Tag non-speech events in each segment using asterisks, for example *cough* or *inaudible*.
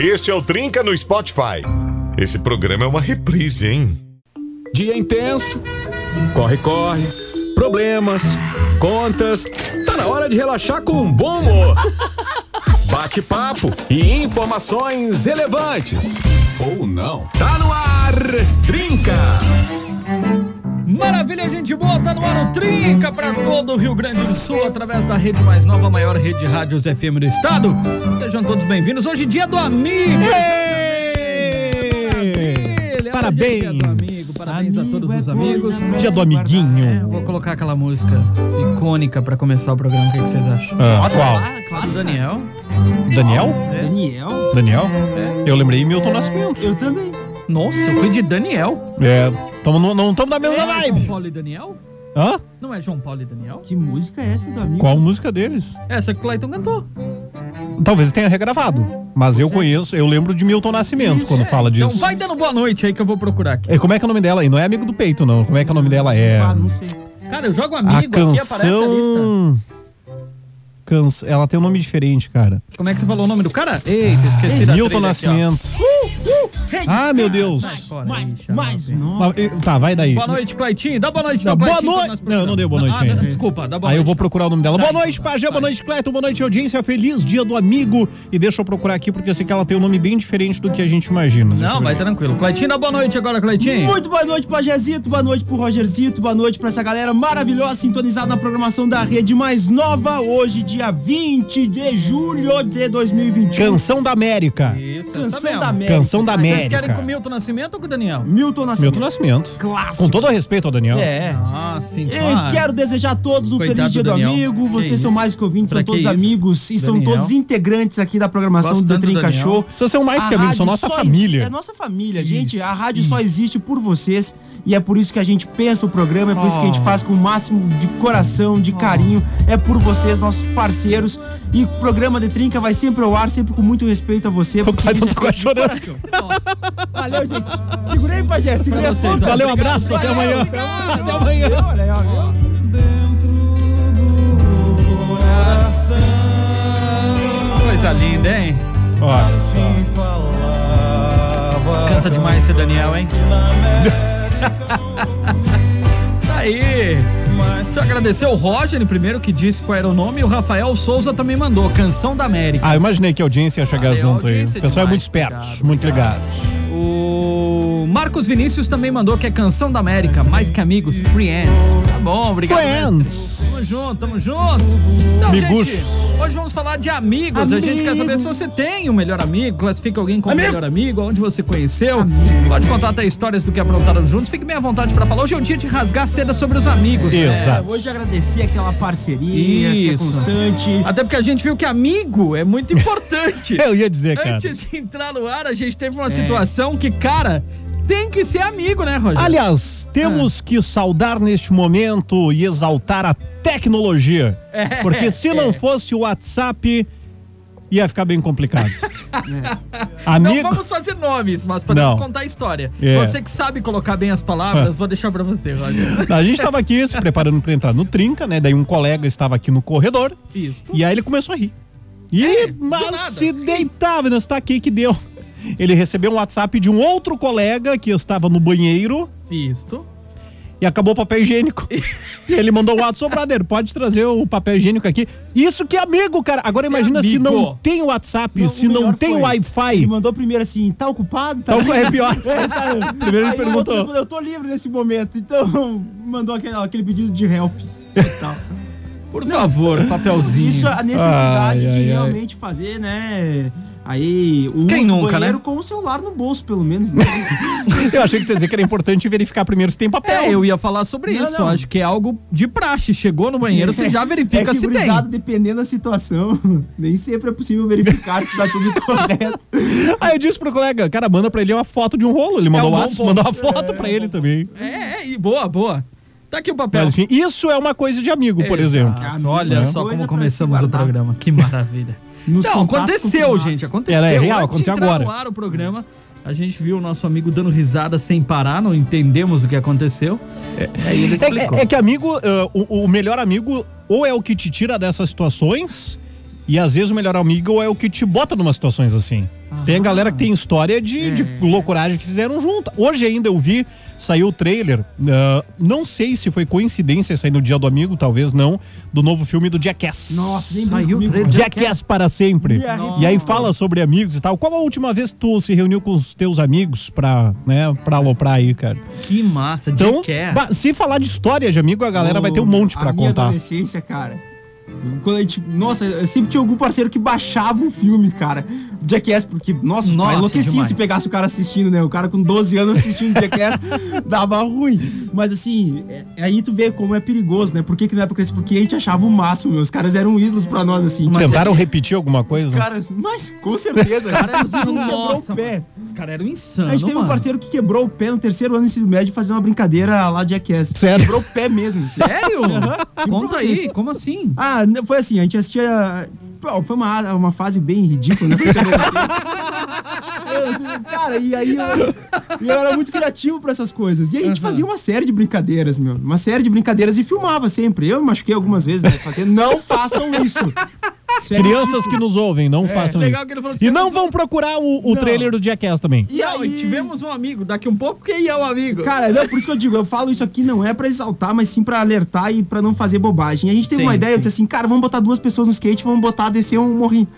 Este é o Trinca no Spotify. Esse programa é uma reprise, hein? Dia intenso, corre, corre, problemas, contas. Tá na hora de relaxar com um bom humor. *laughs* Bate-papo e informações relevantes. Ou não. Tá no ar, Trinca! Maravilha, gente boa, tá no ar o Trinca pra todo o Rio Grande do Sul, através da rede mais nova, maior rede de rádios FM do estado. Sejam todos bem-vindos. Hoje, dia do amigo. Maravilha. Parabéns. Hoje é dia do amigo. Parabéns a todos os amigos. Dia do amiguinho. É, vou colocar aquela música icônica pra começar o programa. O que, que vocês acham? Ah, qual? A do Daniel. Daniel? É. Daniel? Daniel? É. Eu lembrei Milton Nascimento. Eu também. Nossa, eu fui de Daniel. É, tamo, no- não estamos na mesma É João vibe. Paulo e Daniel? Hã? Não é João Paulo e Daniel? Que música é essa do amigo? Qual música deles? Essa que o Clayton cantou. Talvez tenha regravado. Mas eu conheço, eu lembro de Milton Nascimento Isso, quando é. fala disso. Então vai dando boa noite aí que eu vou procurar aqui. E como é que é o nome dela? E não é amigo do peito, não. Como é que é o nome dela? É. Ah, não sei. Cara, eu jogo A amigo aqui, aparece a lista. canção. Ela tem um nome diferente, cara. Como é que você falou o nome do cara? Eita, esqueci da Milton trilha aqui, Nascimento. Ah, meu Deus. Mais, xarope. mais, não. Tá, vai daí. Boa noite, Claitinho. Dá boa noite, Não, então, boa noite. Não, eu não dei boa programa. noite Ah, desculpa, dá boa Aí eu vou procurar o nome dela. Tá, boa noite, Pajé. Boa noite, Cleiton. Boa noite, audiência. Feliz dia do amigo. E deixa eu procurar aqui, porque eu sei que ela tem um nome bem diferente do que a gente imagina. Deixa Não, vai tranquilo. Claitinho, dá boa noite agora, Claitinho. Muito boa noite, Pajezito. Boa noite pro Rogerzito. Boa noite pra essa galera maravilhosa sintonizada na programação da rede mais nova. Hoje, dia 20 de julho de 2021. Canção da América. Isso, Canção da América. Canção da Vocês América. querem com o Milton Nascimento ou com o Daniel? Milton Nascimento. Milton Nascimento. Clássico. Com todo o respeito ao Daniel. É. Ah, sim. E claro. quero desejar a todos um Coitado feliz dia do Daniel. amigo. Que Vocês são isso? mais que ouvintes, Pra são todos que isso? amigos e são Daniel. todos integrantes aqui da programação Gosto do Trinca. Show. Vocês são mais que A amigos, são nossa família. É nossa família, gente. A rádio só existe por vocês e é por isso que a gente pensa o programa, é por isso que a gente Oh. faz com o máximo de coração, de carinho. É por vocês, nossos parceiros. E o programa de Trinca vai sempre ao ar, sempre com muito respeito a você. porque Cleiton isso é quase chorando. Valeu, gente. Segurei, Pajé. Segurei a vocês. Valeu, abraço. Até amanhã. Até amanhã. Olha aí, ó, viu? Coisa linda, hein? Ó, Canta demais esse Daniel, hein? *laughs* tá aí. Deixa eu agradecer o Roger primeiro que disse qual era o nome e o Rafael Souza também mandou Canção da América. Ah, imaginei que a audiência ia chegar Valeu, junto aí. O pessoal é demais. muito esperto, Obrigado, muito obrigado. ligado. O Marcos Vinícius também mandou que é Canção da América, mais que amigos, Friends. Tá bom, obrigado. Friends. mestre. Tamo junto, tamo junto. Então, Amigos. gente, hoje vamos falar de amigos. A gente quer saber se você tem um melhor amigo, classifica alguém como Amigo. melhor amigo, onde você conheceu. Pode contar até histórias do que aprontaram juntos. Fique bem à vontade pra falar. Hoje é o dia de rasgar seda sobre os amigos. né? Exato. É, hoje agradecer aquela parceria Isso. que é constante. Até porque a gente viu que amigo é muito importante. *laughs* Eu ia dizer, cara. Antes de entrar no ar, a gente teve uma situação que, cara, tem que ser amigo, né, Roger? Aliás, temos que saudar neste momento e exaltar a tecnologia. É, Porque se não fosse o WhatsApp, ia ficar bem complicado. *laughs* Não Amigo. vamos fazer nomes, mas podemos Não. contar a história. É. Você que sabe colocar bem as palavras, *laughs* vou deixar pra você, Roger. A gente tava aqui se preparando pra entrar no Trinca, né? Daí um colega estava aqui no corredor Isso. e aí ele começou a rir. E É, mas se deitava, não está aqui que deu. Ele recebeu um WhatsApp de um outro colega que estava no banheiro Isto. e acabou o papel higiênico. *laughs* e ele mandou o WhatsApp, brother, pode trazer o papel higiênico aqui. Isso que é amigo, cara. Agora é imagina se amigo. não tem WhatsApp, Não, se o não tem Wi-Fi. Ele mandou primeiro assim, tá ocupado? Tá Então é pior. *laughs* É, tá. Primeiro ele Aí perguntou. outro eu tô livre nesse momento. Então, *laughs* mandou aquele, aquele pedido de help. e tal. Por favor, papelzinho. Isso é a necessidade Ai, ai, de ai. realmente fazer, né? Aí, o Quem nunca, banheiro né? com o celular no bolso, pelo menos. Né? *laughs* Eu achei que tu ia dizer que era importante verificar primeiro se tem papel. É, eu ia falar sobre Não, isso. não. Acho que é algo de praxe. Chegou no banheiro, você já *laughs* verifica é se tem. dependendo da situação, *laughs* nem sempre é possível verificar se tá tudo correto. Aí eu disse pro colega, cara, manda pra ele uma foto de um rolo. Ele mandou um o bom WhatsApp, mandou uma foto pra ele também. É, é, e boa, boa. Tá aqui o papel. Mas enfim, isso é uma coisa de amigo, por exemplo. Olha Né? só como começamos o programa. Que maravilha. Nos Não, aconteceu, gente. Aconteceu. Era real, Antes aconteceu agora. no ar o programa, a gente viu o nosso amigo dando risada sem parar, não entendemos o que aconteceu. Aí ele explicou. É, é- é que amigo, ah, o, o melhor amigo ou é o que te tira dessas situações E às vezes o melhor amigo é o que te bota numa situações assim. Tem a galera que tem história de, de loucuragem que fizeram junto. Hoje ainda eu vi, saiu o trailer. ah, não sei se foi coincidência sair no dia do amigo, talvez não, do novo filme do Jackass. Nossa, nem Saiu o trailer. Jackass para sempre. E aí fala sobre amigos e tal. Qual a última vez que tu se reuniu com os teus amigos pra, né, pra aloprar aí, cara? Que massa, Então, Jackass. se falar de história de amigo, a galera vai ter um monte pra a minha contar. adolescência, cara. Quando a gente, nossa, sempre tinha algum parceiro que baixava o filme, cara. Jackass, porque, nossa, Nossa, enlouquecia demais. se pegasse o cara assistindo, né? O cara com 12 anos assistindo Jackass *laughs* dava ruim. Mas assim, é- aí tu vê como é perigoso, né? Por que, que não é porque Porque a gente achava o máximo, meu. Os caras eram ídolos pra nós, assim. Mas Tentaram é que- repetir alguma Os coisa? caras, mas com certeza. Os caras eram quebrou nossa, o pé. mano. Os caras eram insanos, A gente teve um mano. parceiro que quebrou o pé no terceiro ano do ensino médio fazendo uma brincadeira lá de Jackass. Sério? Quebrou o pé mesmo. *laughs* Sério? Que Conta aí, processo. como assim? Ah, foi assim, a gente assistia. pô, Foi uma, uma fase bem ridícula, né? *laughs* Eu *laughs* Cara, e aí eu, e eu era muito criativo pra essas coisas. E aí a gente fazia uma série de brincadeiras, meu. Uma série de brincadeiras e filmava sempre. Eu me machuquei algumas vezes, né? Fazendo, não façam isso. Sério. Crianças que nos ouvem, não façam legal isso. que ele falou que E não vão procurar o, o trailer do Jackass também. E aí, tivemos um amigo. Daqui um pouco, quem é o amigo? Cara, não, por isso que eu digo, eu falo isso aqui não é pra exaltar, mas sim pra alertar e pra não fazer bobagem. A gente teve Sim, uma ideia, eu sim. disse assim, cara, vamos botar duas pessoas no skate, vamos botar descer um morrinho.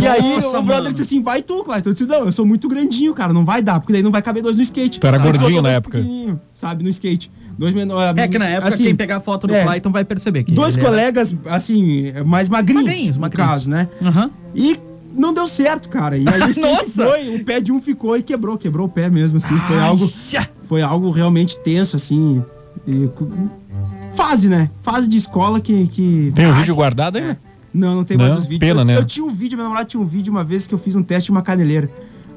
e aí Nossa, o brother mano. disse assim, vai tu, Clayton. Eu disse, não, eu sou muito grandinho, cara, não vai dar, porque daí não vai caber dois no skate. Tu era A gente gordinho na época. Sabe, no skate. Dois menores. é que na época, assim, quem pegar foto do é, Clayton vai perceber que. Dois era- colegas, assim, mais magrinhos, Magrinhos, no magrinhos. caso, né? Aham. E não deu certo, cara. E aí *laughs* Nossa! foi, o pé de um ficou e quebrou, quebrou o pé mesmo, assim. Foi algo Ai, foi algo realmente tenso, assim. e fase, né? Fase de escola que. que... Tem o Ah, vídeo guardado aí? Não, não tem Não? mais os vídeos. Pena, eu, né? eu tinha um vídeo, meu namorado tinha um vídeo uma vez que eu fiz um teste de uma caneleira.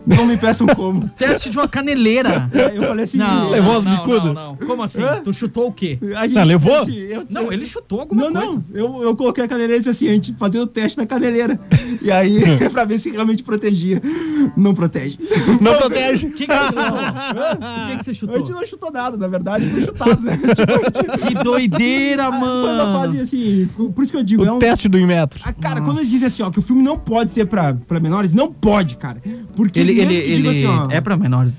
Não me peçam como. *laughs* Teste de uma caneleira. É, eu falei assim. Não, Levou não, as não, bicudas? Não, não. Como assim? Hã? Tu chutou o quê? A gente Ah, levou? assim, eu- Não, ele chutou alguma Não, coisa. não, eu, eu coloquei a caneleira e disse assim, a gente fazendo o teste na caneleira. E aí, *laughs* pra ver se realmente protegia. Não protege. Não protege. O que, que você *laughs* chutou? O que, que você A chutou? gente não chutou nada, na verdade, foi chutado, né? Tipo, Que doideira, foi uma mano. fase assim, por isso que eu digo, é O um, teste do Inmetro. Ah, cara, quando eles dizem assim, ó, que o filme não pode ser pra, pra menores, não pode, cara. Porque Ele, ele, diga ele assim, é pra menores.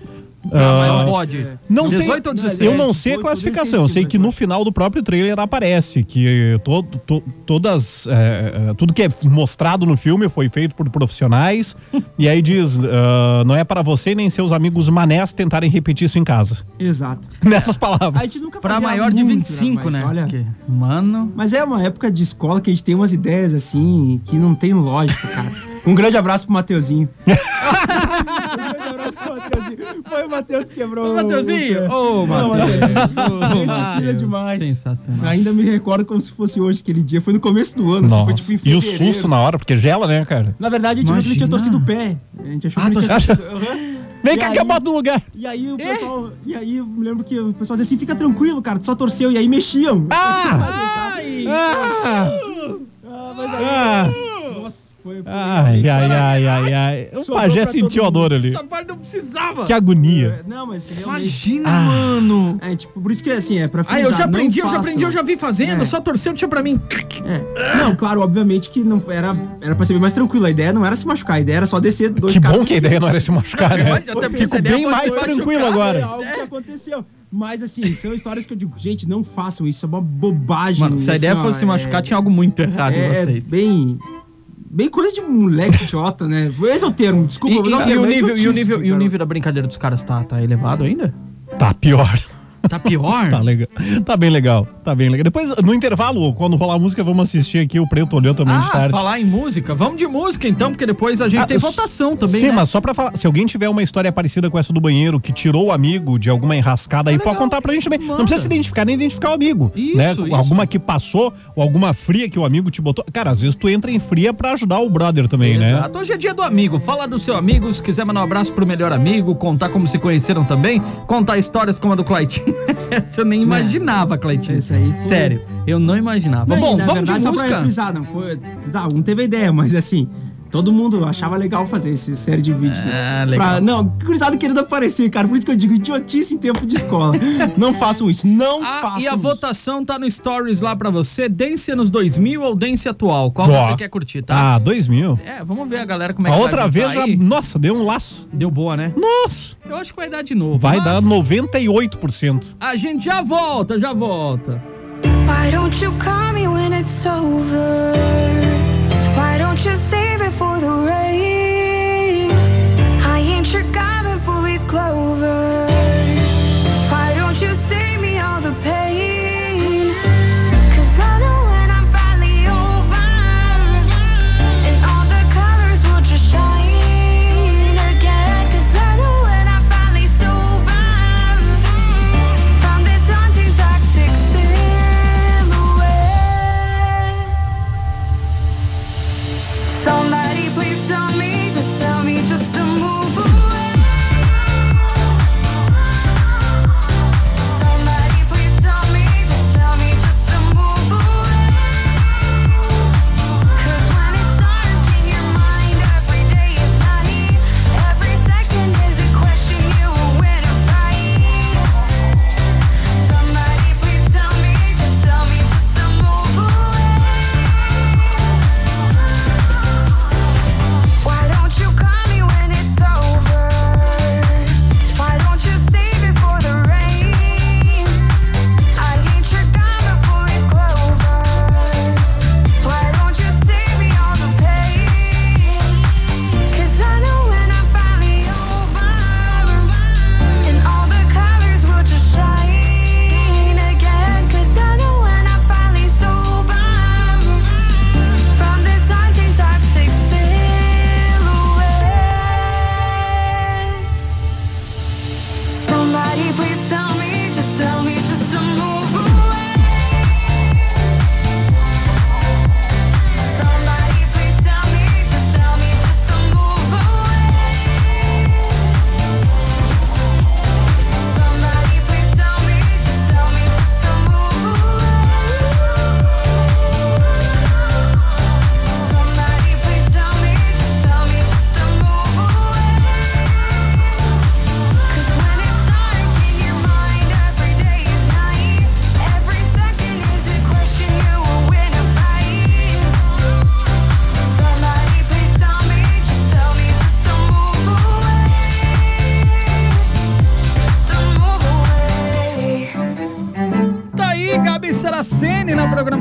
Ah, Não, pode. Não sei, 18 ou 16? eu não sei a 18, classificação. Eu sei que no final do próprio trailer aparece que todo, to- todas, é, é, tudo que é mostrado no filme foi feito por profissionais. *laughs* e aí diz, ah, não é para você nem seus amigos manés tentarem repetir isso em casa. Exato. *laughs* Nessas A palavras. gente nunca Pra maior de muito, 25, mas né? Olha, Porque, mano. Mas é uma época de escola que a gente tem umas ideias assim que não tem lógica, cara. *laughs* Um grande abraço pro Mateuzinho. um grande abraço pro Mateuzinho. Foi o Matheus que quebrou. Ô, o pé. Ô, Matheus! Filha demais. Sensacional. Ainda me recordo como se fosse hoje aquele dia. Foi no começo do ano, assim, Nossa. foi tipo em e o susto na hora, porque gela, né, cara? Na verdade, a gente achou que ele tinha Imagina. torcido o pé. A gente achou Ah, que ele tinha torcido. Vem cá que eu boto no lugar. E aí o pessoal. E aí eu me lembro que o pessoal dizia assim: fica tranquilo, cara, tu só torceu. E aí mexiam. Ah! *laughs* Ai! Ah! Ah, mas aí. Ah! Foi. foi Ai, ai, ai, ai, ai. O pajé sentiu a dor ali. Essa parte não precisava. Que agonia. É, Não, mas realmente. Imagina, Ah. mano. É, tipo, por isso que assim, é pra Ah, eu já aprendi, eu já aprendi, eu já vi fazendo. É. Só torceu, deixa pra mim. É. Não, claro, obviamente que não era, era pra ser bem mais tranquilo. A ideia não era se machucar, a ideia era só descer dois Que bom que a ideia não era se machucar, *laughs* né? Até Fico ideia bem mais tranquilo É agora. algo que aconteceu. Mas assim, são histórias que eu digo, gente, não façam isso, é uma bobagem. Mano, se a ideia assim, ó, fosse se é- machucar, tinha algo muito errado em é, vocês. bem. Bem coisa de moleque idiota, né? Esse é o termo, desculpa. E, e- e o é nível, e, o nível, e o nível da brincadeira dos caras tá, tá elevado ainda? Tá pior. Tá pior? *laughs* Tá legal. Tá bem legal. Tá bem legal. Depois, no intervalo, quando rolar a música, vamos assistir aqui o Preto Olhou também de Ah, tarde. falar em música. Vamos de música então, porque depois a gente Ah, tem votação também, Sim, né? mas só pra falar, se alguém tiver uma história parecida com essa do banheiro, que tirou o amigo de alguma enrascada aí, legal. pode contar pra gente também. Manda. Não precisa se identificar nem identificar o amigo. Isso, né? isso. Alguma que passou, ou alguma fria que o amigo te botou. Cara, às vezes tu entra em fria pra ajudar o brother também, né? Exato. Hoje é dia do amigo. Fala do seu amigo. Se quiser mandar um abraço pro melhor amigo, contar como se conheceram também, contar histórias como a do Claitinho. *laughs* Essa eu nem imaginava, Claitinho. Esse aí foi- Sério, eu não imaginava. Não, Bom, na vamos verdade, de só pra música. frisar, não foi. Tá, não teve ideia, mas assim. Todo mundo achava legal fazer esse série de vídeos. É, né? legal. Pra, não, cruzado querendo aparecer, cara. Por isso que eu digo idiotice em tempo de escola. *laughs* não façam isso. Não Ah, façam e a isso. votação tá no Stories lá pra você. Dance anos 2000 ou Dance atual? Qual Ó. você quer curtir, tá? Ah, 2000. É, vamos ver a galera como é A que outra vai vez já, aí. nossa, deu um laço. Deu boa, né? Nossa, Eu acho que vai dar de novo. vai mas dar 98%. A gente já volta, já volta. Why don't you call me when it's over? Why don't you it for the rain?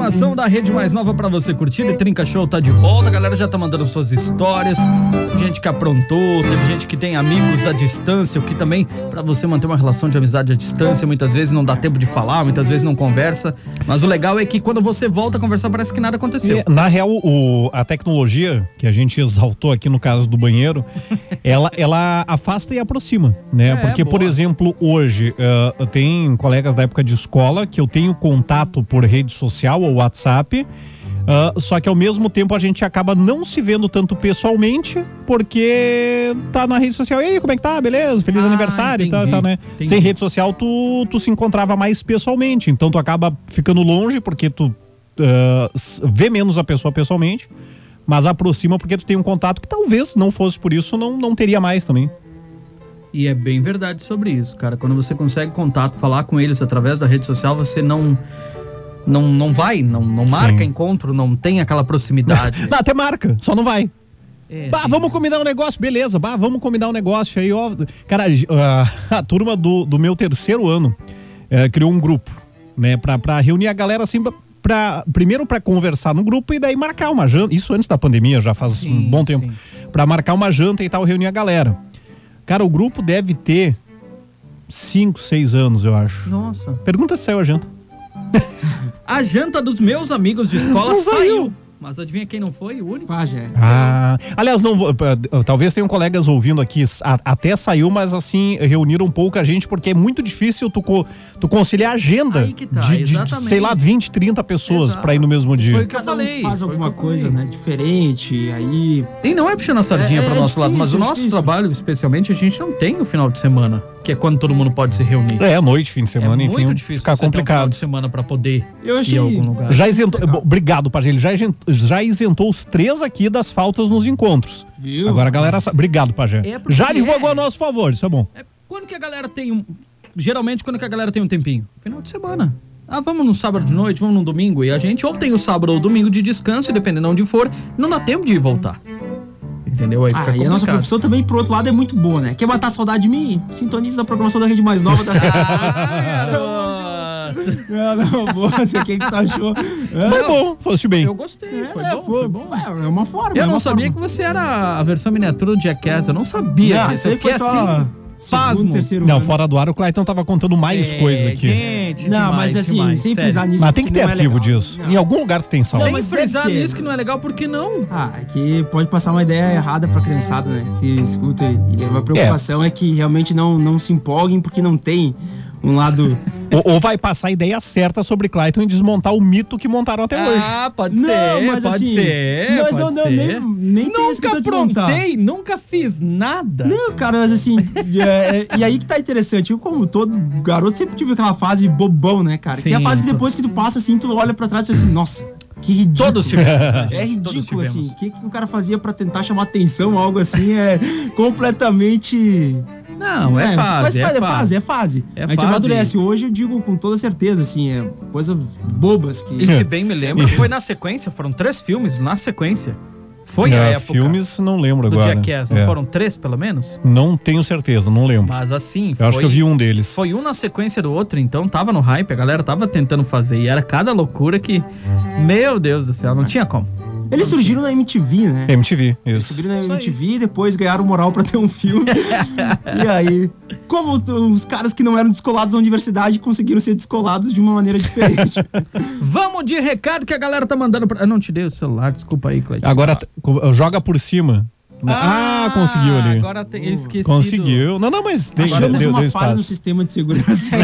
Programação da Rede Mais Nova pra você curtir. E Trinca Show tá de volta. A galera já tá mandando suas histórias. Gente que aprontou, teve gente que tem amigos à distância, o que também, pra você manter uma relação de amizade à distância, muitas vezes não dá tempo de falar, muitas vezes não conversa. Mas o legal é que quando você volta a conversar, parece que nada aconteceu. E, na real, o- a tecnologia que a gente exaltou aqui no caso do banheiro, *laughs* ela, ela afasta e aproxima, né? É, Porque, por boa. exemplo, hoje uh, tem colegas da época de escola que eu tenho contato por rede social ou WhatsApp. uh, só que ao mesmo tempo a gente acaba não se vendo tanto pessoalmente, porque tá na rede social. E aí, como é que tá? Beleza? Feliz Ah, aniversário e tal, entendi, tal, né? entendi. Sem rede social, tu, tu se encontrava mais pessoalmente. Então tu acaba ficando longe porque tu s- vê menos a pessoa pessoalmente, mas aproxima porque tu tem um contato que talvez não fosse por isso, não, não teria mais também. E é bem verdade sobre isso, cara. Quando você consegue contato, falar com eles através da rede social, você não. Não, não vai, não, não marca Sim. encontro, não tem aquela proximidade. *laughs* Não, até marca, só não vai. É, Bah, vamos combinar um negócio, beleza. Bah, vamos combinar um negócio aí, ó. Cara, a, *laughs* a turma do, do meu terceiro ano eh, criou um grupo, né, pra, pra reunir a galera assim, pra- primeiro pra conversar no grupo e daí marcar uma janta. Isso antes da pandemia, já faz Sim, um bom tempo. Pra marcar uma janta e tal, reunir a galera. Cara, o grupo deve ter cinco, seis anos, eu acho. Nossa. Pergunta se saiu a janta. A janta dos meus amigos de escola saiu. Mas adivinha quem não foi? O único. Pajé. Ah, aliás, não vou, talvez tenham colegas ouvindo aqui, a- até saiu, mas assim, reuniram pouca gente, porque é muito difícil tu, co- tu conciliar a agenda tá, de, de, sei lá, 20, 30 pessoas pra ir no mesmo dia. Foi o que eu falei. faz o alguma coisa, né? Diferente, aí... E não é puxando a sardinha É, pro é nosso lado, mas o difícil, nosso difícil. trabalho, especialmente, a gente não tem o final de semana, que é quando todo mundo pode se reunir. É, à noite, fim de semana, é enfim, muito difícil ficar ter um final complicado. de semana pra poder Eu ir achei- a algum lugar. Já isentou, obrigado, Pajé, ele já, isen- já isentou os três aqui das faltas nos encontros. Viu? Agora a galera sabe. Obrigado, Pajé. É já divulgou é. a nosso favor, isso é bom. É quando que a galera tem um. Geralmente, quando que a galera tem um tempinho? Final de semana. Ah, vamos no sábado de noite, vamos no domingo. E a gente ou tem o sábado ou domingo de descanso, e dependendo de onde for, não dá tempo de ir voltar. Entendeu? Aí fica Ah, e a nossa profissão também, por outro lado, é muito boa, né? Quer matar a saudade de mim? Sintoniza a programação da rede mais nova da *laughs* Ah. Não, *laughs* não, boa. Você quem que tu achou? É, Foi bom, foste bem. Eu gostei, foi é, bom, foi bom. É uma forma. Eu é não uma sabia forma. que você era a versão miniatura do Jackass. Eu não sabia Não, foi só assim. segundo, pasmo. terceiro Não, ano. fora do ar, o Clayton tava contando mais É, coisa aqui. Gente, Não, demais, mas assim, demais, sem sério. frisar nisso. Mas tem que ter não é arquivo legal. disso. Não. Em algum lugar tem salvo. Não, Sem frisar ter. nisso que não é legal, por que não? Ah, é que pode passar uma ideia errada pra criançada, né? Que escuta e a preocupação é, que realmente não, não se empolguem porque não tem um lado. *laughs* Ou, ou vai passar a ideia certa sobre Clayton e desmontar o mito que montaram até hoje. Ah, pode Não, ser, mas pode assim, ser. mas pode não- não, ser. nem- nem Nunca aprontei, nunca fiz nada. Não, cara, mas assim. é- é- e aí que tá interessante. Eu, como todo garoto, sempre tive aquela fase bobão, né, cara? que é a Sim, fase que depois que tu passa assim, tu olha pra trás e diz assim, nossa, que ridículo. Todos tivemos. né? É ridículo, assim. O que, que o cara fazia pra tentar chamar atenção, algo assim, é completamente. Não, é, mas fase, é faz- fase. é fase. É a gente fase. amadurece. Hoje eu digo com toda certeza, assim, é coisas bobas que. E se bem me lembro, foi na sequência, foram três filmes na sequência. Foi a Ah, época filmes, não lembro do agora. Jackass, não É. foram três pelo menos? Não tenho certeza, não lembro. Mas assim, eu foi, acho que eu vi um deles. foi um na sequência do outro, então tava no hype, a galera tava tentando fazer. E era cada loucura que, meu Deus do céu, não tinha como. Eles surgiram na MTV, né? MTV, isso. Subiram na Isso aí. MTV, depois ganharam moral pra ter um filme. *laughs* e aí, como os, os caras que não eram descolados da universidade conseguiram ser descolados de uma maneira diferente. *laughs* Vamos de recado que a galera tá mandando pra. Eu não te dei o celular, desculpa aí, Cleiton. Agora, joga por cima. Ah, conseguiu ali. Agora tem, eu esqueci. Conseguiu. Não, não, mas deixa, Achamos deu, uma deu falha no sistema de segurança. *laughs*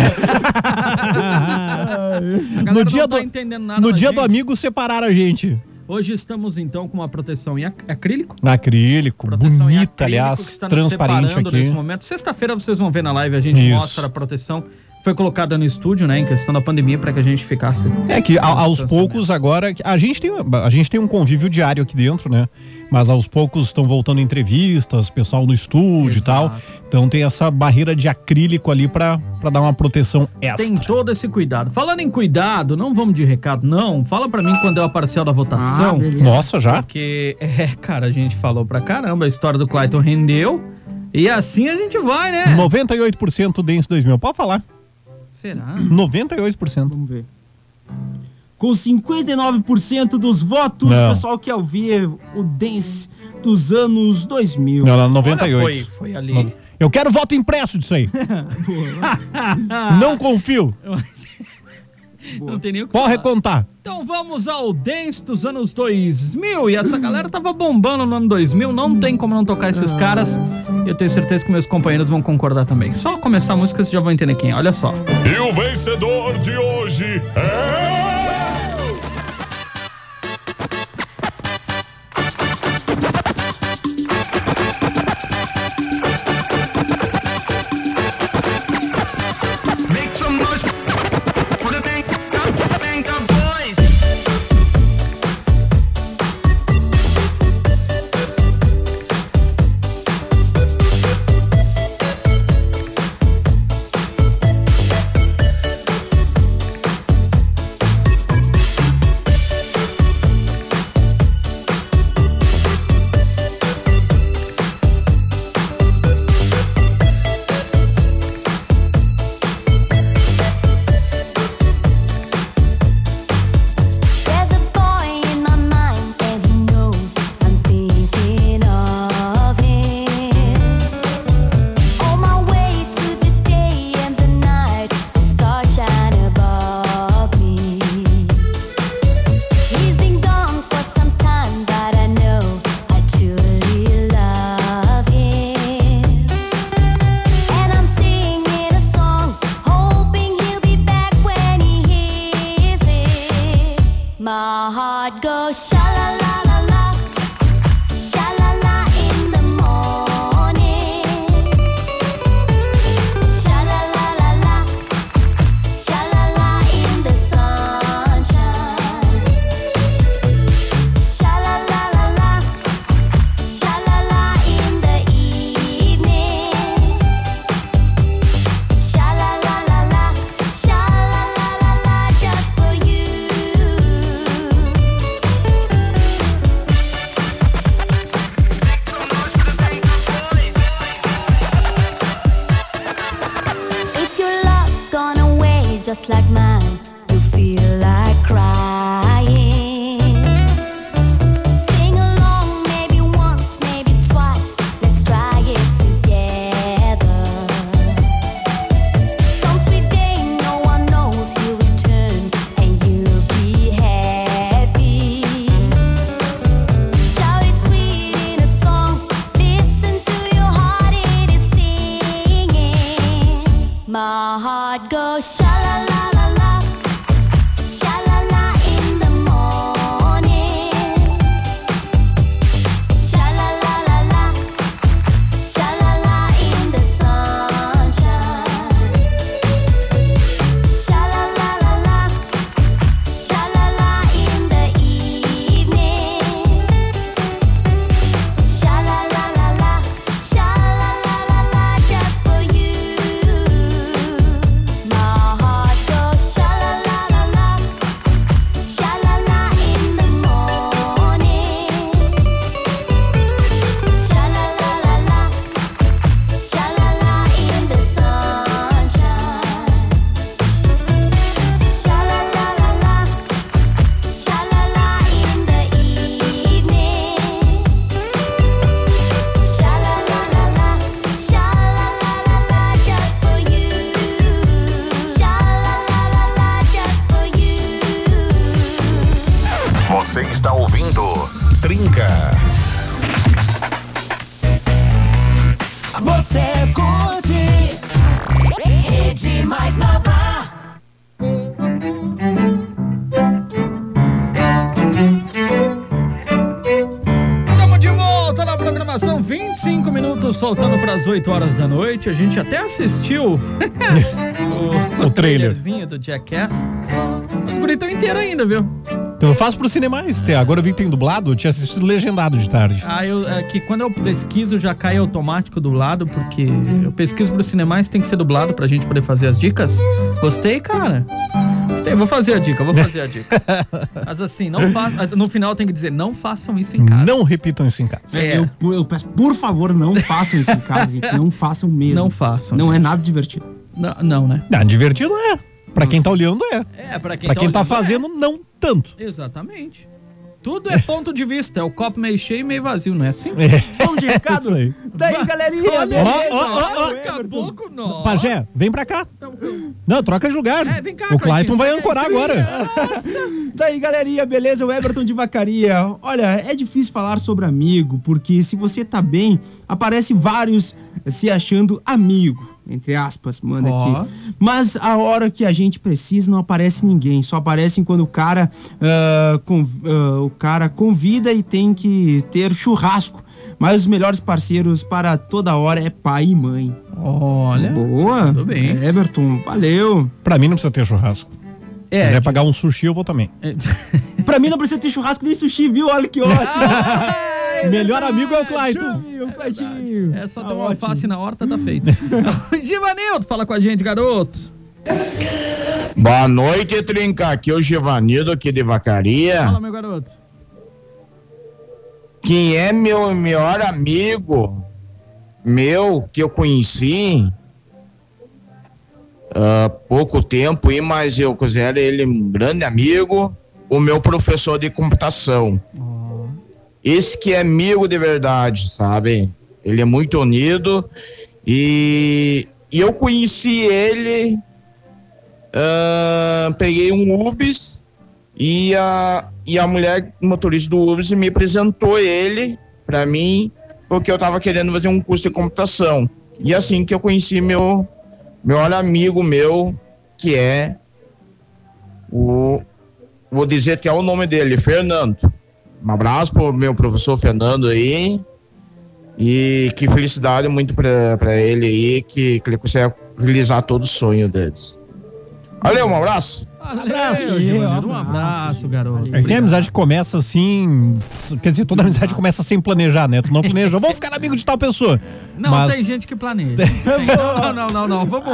no dia não do- tá entendendo nada No dia do gente. amigo, separaram a gente. Hoje estamos então com uma proteção em ac- acrílico. Acrílico, Proteção bonita, acrílico, aliás, que está nos transparente aqui. Nesse momento. Sexta-feira vocês vão ver na live, a gente Isso. mostra a proteção. Foi colocada no estúdio, né, em questão da pandemia, para que a gente ficasse. É que a- aos distanciamento. poucos agora a gente tem a gente tem um convívio diário aqui dentro, né? Mas aos poucos estão voltando entrevistas, pessoal no estúdio e tal. Exato. Então tem essa barreira de acrílico ali pra pra dar uma proteção extra. Tem todo esse cuidado. Falando em cuidado, não vamos de recado, não. Fala pra mim quando é a parcial da votação. Ah. Nossa, já? Porque, é, cara, a gente falou pra caramba, a história do Clayton rendeu. E assim a gente vai, né? 98% Dance 2000. Pode falar. Será? 98%. Vamos ver. Com 59% dos votos, Não. o pessoal quer ouvir o Dance dos anos 2000. Não, não, Olha, 98. foi, foi ali. Eu quero voto impresso disso aí. *laughs* Não confio. Não tem nem o que Pode falar. recontar. Então vamos ao dance dos anos 2000. E essa galera tava bombando no ano 2000. Não tem como não tocar esses caras. Eu tenho certeza que meus companheiros vão concordar também. Só começar a música vocês já vão entender quem é. Olha só. E o vencedor de hoje é. Para as 8 horas da noite. A gente até assistiu *laughs* o, O trailer. do Jackass. Os guris estão inteiros ainda, viu? Então eu faço pro Cinemais. Tem- Agora eu vi que tem dublado, eu tinha assistido legendado de tarde. Ah, eu, é que quando eu pesquiso já cai automático dublado, porque eu pesquiso pro Cinemais, tem que ser dublado pra gente poder fazer as dicas. Gostei, cara. Vou fazer a dica, vou fazer a dica. *laughs* Mas assim, não fa... no final tem que dizer, não façam isso em casa. Não repitam isso em casa. É. Eu, eu peço, por favor, não façam isso em casa, gente. Não façam mesmo. Não façam, Não é gente. nada divertido. Não, não, né? Ah, divertido é. Pra quem tá olhando é. É, pra quem Pra tá quem tá olhando, fazendo, não tanto. é. Exatamente. Tudo é ponto de vista, é o copo meio cheio e meio vazio, não é assim? É. De *laughs* recado? Aí. Daí, galerinha, Olha beleza? aí, Ó, ó, ó, ó. acabou com nós. Pajé, vem pra cá. Não, troca de lugar. É, vem cá, o Clayton vai ancorar agora. Daí, galerinha, beleza? O Everton de Vacaria. Olha, é difícil falar sobre amigo, porque se você tá bem, aparece vários se achando amigo, entre aspas, manda Ó. aqui. Mas a hora que a gente precisa, não aparece ninguém. Só aparecem quando o cara, ah, conv- ah, o cara convida e tem que ter churrasco. Mas os melhores parceiros para toda hora é pai e mãe. Olha. Boa. tudo bem. Everton, valeu. Pra mim não precisa ter churrasco. Se É, quiser pagar um sushi, eu vou também. Pra mim não precisa ter churrasco nem sushi, viu? Olha que ótimo. *laughs* Melhor amigo é o Clayton. Chame o Cleitinho. é só Tá ter uma ótimo. alface na horta, tá feito. *laughs* *laughs* Givanildo, fala com a gente, garoto. Boa noite, Trinca. Aqui é o Givanildo aqui de Vacaria. Fala, meu garoto. Quem é meu melhor amigo, meu, que eu conheci há pouco tempo, e mas eu considero ele um grande amigo, o meu professor de computação. Esse que é amigo de verdade, sabe? Ele é muito unido e, e eu conheci ele, ah, peguei um Ubis e a, e a mulher motorista do Ubis me apresentou ele para mim, porque eu tava querendo fazer um curso de computação. E assim que eu conheci meu melhor amigo meu, que é o vou dizer que é o nome dele, Fernando. Um abraço pro meu professor Fernando aí. E que felicidade muito para ele aí, que, que ele consegue realizar todo o sonho deles. Valeu, um abraço. Abraço. Um abraço. garoto. É que tem amizade que começa assim. Quer dizer, toda amizade começa sem planejar, né? Tu não planejou, vamos ficar amigo de tal pessoa. Não, Mas- tem gente que planeja. não, não, não, não. Vamos,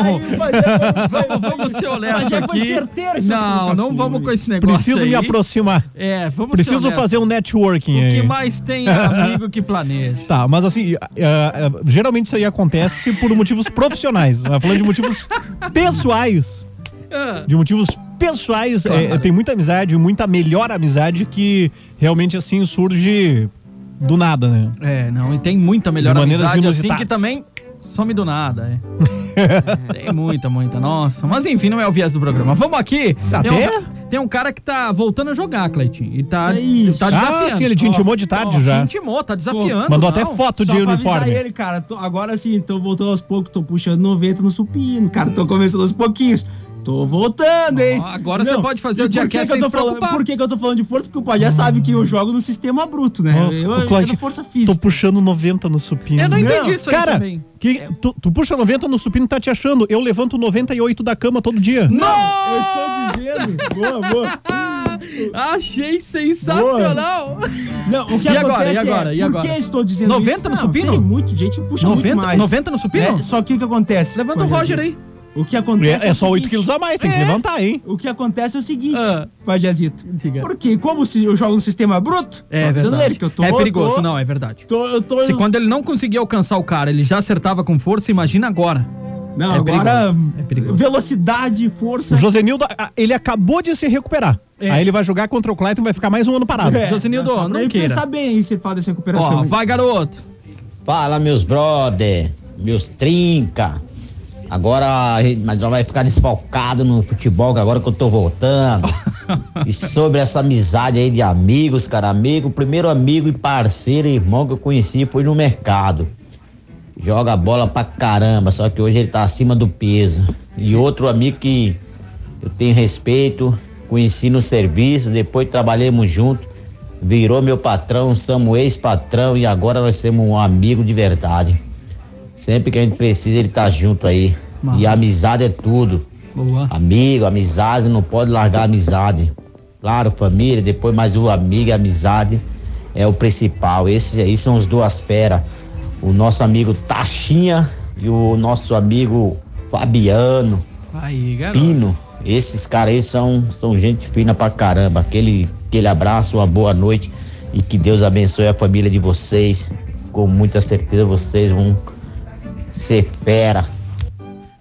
vamos, vamos ser honestos Mas aqui. certeiro Não, não vamos com esse negócio Preciso aí. me aproximar. É, vamos ser Preciso honestos. fazer um networking O aí. que mais tem é amigo que planeja. Tá, mas assim, ah, ah, geralmente isso aí acontece por motivos profissionais. Falando de motivos *laughs* pessoais. Ah. De motivos pessoais, é, Claro. tem muita amizade, muita melhor amizade que realmente assim surge do nada, né? É, não, e tem muita melhor De maneiras amizade assim que inusitadas. também some do nada, é. *laughs* tem muita, muita, nossa. Mas enfim, não é o viés do programa. Vamos aqui. Até- Tem, um, tem um cara que tá voltando a jogar, Cleitinho. E tá, Aí. tá desafiando. Ah, sim, ele te intimou de tarde Ó, já. Te intimou, tá desafiando. Mandou não. até foto Só de uniforme. ele, cara. tô- agora sim, tô voltando aos poucos, tô puxando 90 no supino, cara. Tô começando aos pouquinhos. Tô voltando, hein? Agora você pode fazer o por que que eu tô falando. Por que, que eu tô falando de força? Porque o Pajé sabe que eu jogo no sistema bruto, né? Eu eu Cláudio, força física. Tô puxando 90 no supino. Eu não entendi Não, isso aí Cara, também. que, tu, tu puxa 90 no supino, tá te achando? Eu levanto 98 da cama todo dia. Não, eu estou dizendo. Boa, boa. *laughs* Achei sensacional. Não, o que E agora, acontece e agora, é, e por agora? que estou dizendo 90 isso? no Não, supino? Tem muito gente que puxa 90, muito mais. 90 no supino? É, só que o que acontece? Levanta o? Roger aí. O que acontece É, é o só 8 seguinte, quilos a mais, tem que É. levantar, hein? O que acontece é o seguinte, Ah. Pajazito. Diga. Porque como se eu jogo no sistema bruto, É avisando verdade. ele que eu tô é perigoso, tô- não, é verdade. Tô, eu tô, Se quando ele não conseguia alcançar o cara, ele já acertava com força, imagina agora. Não, É agora perigoso, é perigoso. velocidade, força. O Josenildo, ele acabou de se recuperar. É. Aí ele vai jogar contra o Clayton e vai ficar mais um ano parado. É, Josenildo, não ele queira. pensar bem aí se ele faz essa recuperação. Ó, vai garoto. Fala, meus brother, meus trinca. Agora, mas nós vai ficar desfalcado no futebol, que agora que eu tô voltando. *laughs* e sobre essa amizade aí de amigos, cara, amigo, o primeiro amigo e parceiro, irmão que eu conheci foi no mercado. Joga bola pra caramba, só que hoje ele tá acima do peso. E outro amigo que eu tenho respeito, conheci no serviço, depois trabalhamos junto, virou meu patrão, somos ex-patrão e agora nós somos um amigo de verdade. Sempre que a gente precisa, ele tá junto aí. Massa. E amizade é tudo. Boa. Amigo, amizade, não pode largar a amizade. Claro, família, depois mais o amigo e a amizade é o principal. Esses aí são os duas feras. O nosso amigo Taxinha e o nosso amigo Fabiano. Aí. Pino. Esses caras aí são, são gente fina pra caramba. Aquele, aquele abraço, uma boa noite e que Deus abençoe a família de vocês. Com muita certeza vocês vão ser fera.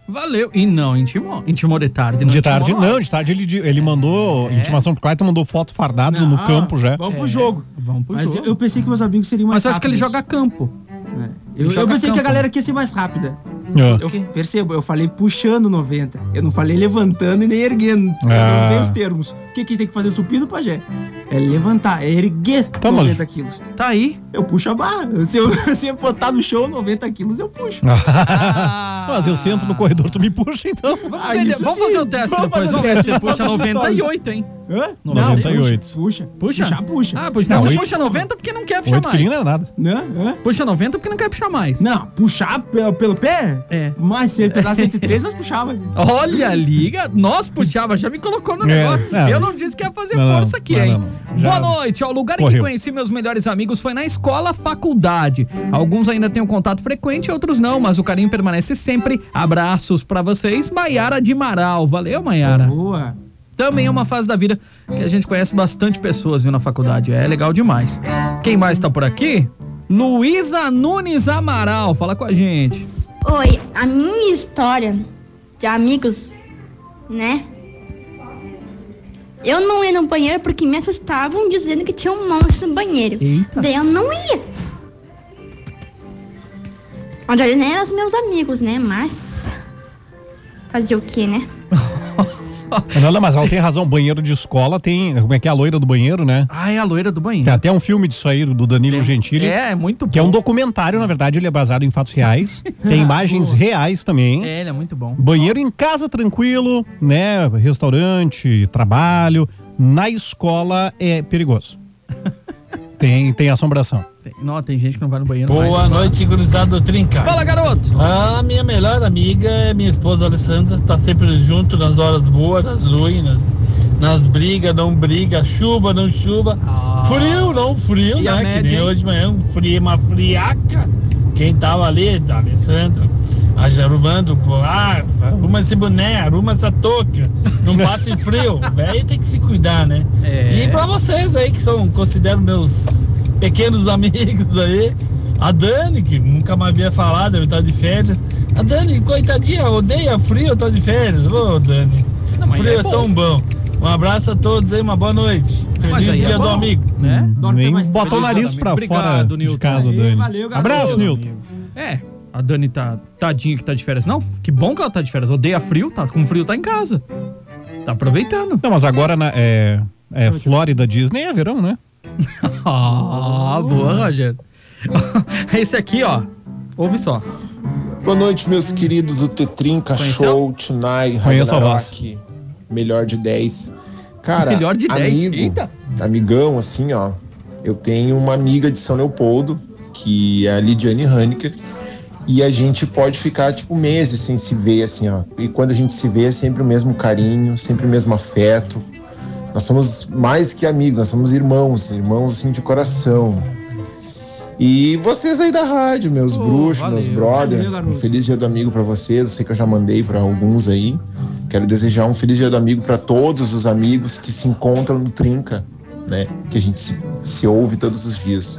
Valeu. E não, intimou. Intimou de tarde. Não De tarde, lá. não, de tarde ele, ele mandou É. intimação pro Clayton, mandou foto fardado no Ah, campo já. Vamos pro jogo. Vamos pro Mas jogo. eu, eu pensei que meus amigos seriam mais Mas eu acho que ele joga campo. É. Eu, joga eu pensei que a campo. galera quer ser mais rápida. É. Eu percebo, eu falei puxando 90. Eu não falei levantando e nem erguendo. Eu Ah. não usei os termos. O que, que tem que fazer supino, pajé? É levantar, é erguer Tá, mas- 90 quilos. Tá aí. Eu puxo a barra. *laughs* Se eu, se eu botar no show 90 quilos, eu puxo. Ah. Mas eu sento no corredor, tu me puxa então. Vamos, Ah, isso vamos sim. fazer o teste Vamos depois. fazer o Vamos ver se vamos puxa fazer os 98, hein? Hã? 98. Não, puxa. Puxa? Puxa, puxa. Ah, puxa. Então Não, você oito- puxa 90 porque não quer puxar mais. quilinhos não é nada. Hã? Hã? Puxa 90 porque não quer puxar mais. Não, puxar pelo, pelo pé? É. Mas se ele pesasse 103, nós puxava. Olha, liga. Nós puxava, já me colocou no É, negócio. não. Eu não disse que ia fazer Não, não, força aqui, não, hein? não, não. Boa noite. Ó, o lugar em que conheci meus melhores amigos foi na escola faculdade. Alguns ainda têm um contato frequente, outros não, mas o carinho permanece sempre. Abraços pra vocês, Maiara de Maral. Valeu, Maiara. Boa. Também é uma fase da vida que a gente conhece bastante pessoas, viu, na faculdade. É legal demais. Quem mais tá por aqui? Luísa Nunes Amaral. Fala com a gente. Oi, a minha história de amigos, né? Eu não ia no banheiro porque me assustavam dizendo que tinha um monstro no banheiro. Eita. Daí eu não ia. Onde eles nem eram os meus amigos, né? Mas. Fazer o quê, né? *laughs* *laughs* Não, mas ela tem razão. Banheiro de escola tem. Como é que é a loira do banheiro, né? Ah, é a loira do banheiro. Tem até um filme disso aí do Danilo Gentili. É, é muito bom. Que é um documentário, na verdade, ele é baseado em fatos reais. *laughs* Tem imagens reais também. É, ele é muito bom. Banheiro em casa tranquilo, né? Restaurante, trabalho. Na escola é perigoso. *laughs* tem, tem assombração. Tem, não, tem gente que não vai no banheiro mais. Boa noite, gurizada do Trinca. Fala, garoto. A minha melhor amiga é minha esposa Alessandra, tá sempre junto nas horas boas, nas ruínas, nas brigas, não briga, chuva, não chuva, frio, não frio, Ah. E né? Que média, nem hein? hoje de manhã, um frio, uma friaca. Quem tava ali, Alessandra, arrumando, ah, arruma esse boné, arruma essa touca, não *laughs* passe frio. Velho tem que se cuidar, né? É. E pra vocês aí que são, considero meus pequenos amigos aí, a Dani, que nunca mais havia falado, deve estar de férias. A Dani, coitadinha, odeia frio, tá de férias. Ô, Dani. Não, frio é é, tão bom. Um abraço a todos aí, uma boa noite. Mas Feliz é dia do bom, amigo. Né? Dorme Nem mais botou o nariz pra amigo. fora Obrigado, de Nilton. casa, Dani. valeu, garoto. Abraço, Nilton. É, a Dani tá tadinha que tá de férias. Não, que bom que ela tá de férias. Odeia frio, tá com frio, tá em casa. Tá aproveitando. Não, mas agora na, é, é Flórida Disney é verão, né? *laughs* Ah, boa, Roger. *laughs* Esse aqui, ó. Ouve só. Boa noite, meus queridos. O Tonight, Conheço a Ragnarok, melhor de 10. Cara, Melhor de 10. amigo, Eita. amigão, assim, ó. Eu tenho uma amiga de São Leopoldo, que é a Lidiane Haneker, e a gente pode ficar, tipo, meses sem se ver, assim, ó. E quando a gente se vê, é sempre o mesmo carinho, sempre o mesmo afeto. Nós somos mais que amigos, nós somos irmãos, irmãos, assim, de coração. E vocês aí da rádio, meus Oh, bruxos, valeu. meus brother, Valeu, um feliz dia do amigo pra vocês. Eu sei que eu já mandei pra alguns aí. Quero desejar um feliz dia do amigo pra todos os amigos que se encontram no Trinca, né? Que a gente se, se ouve todos os dias.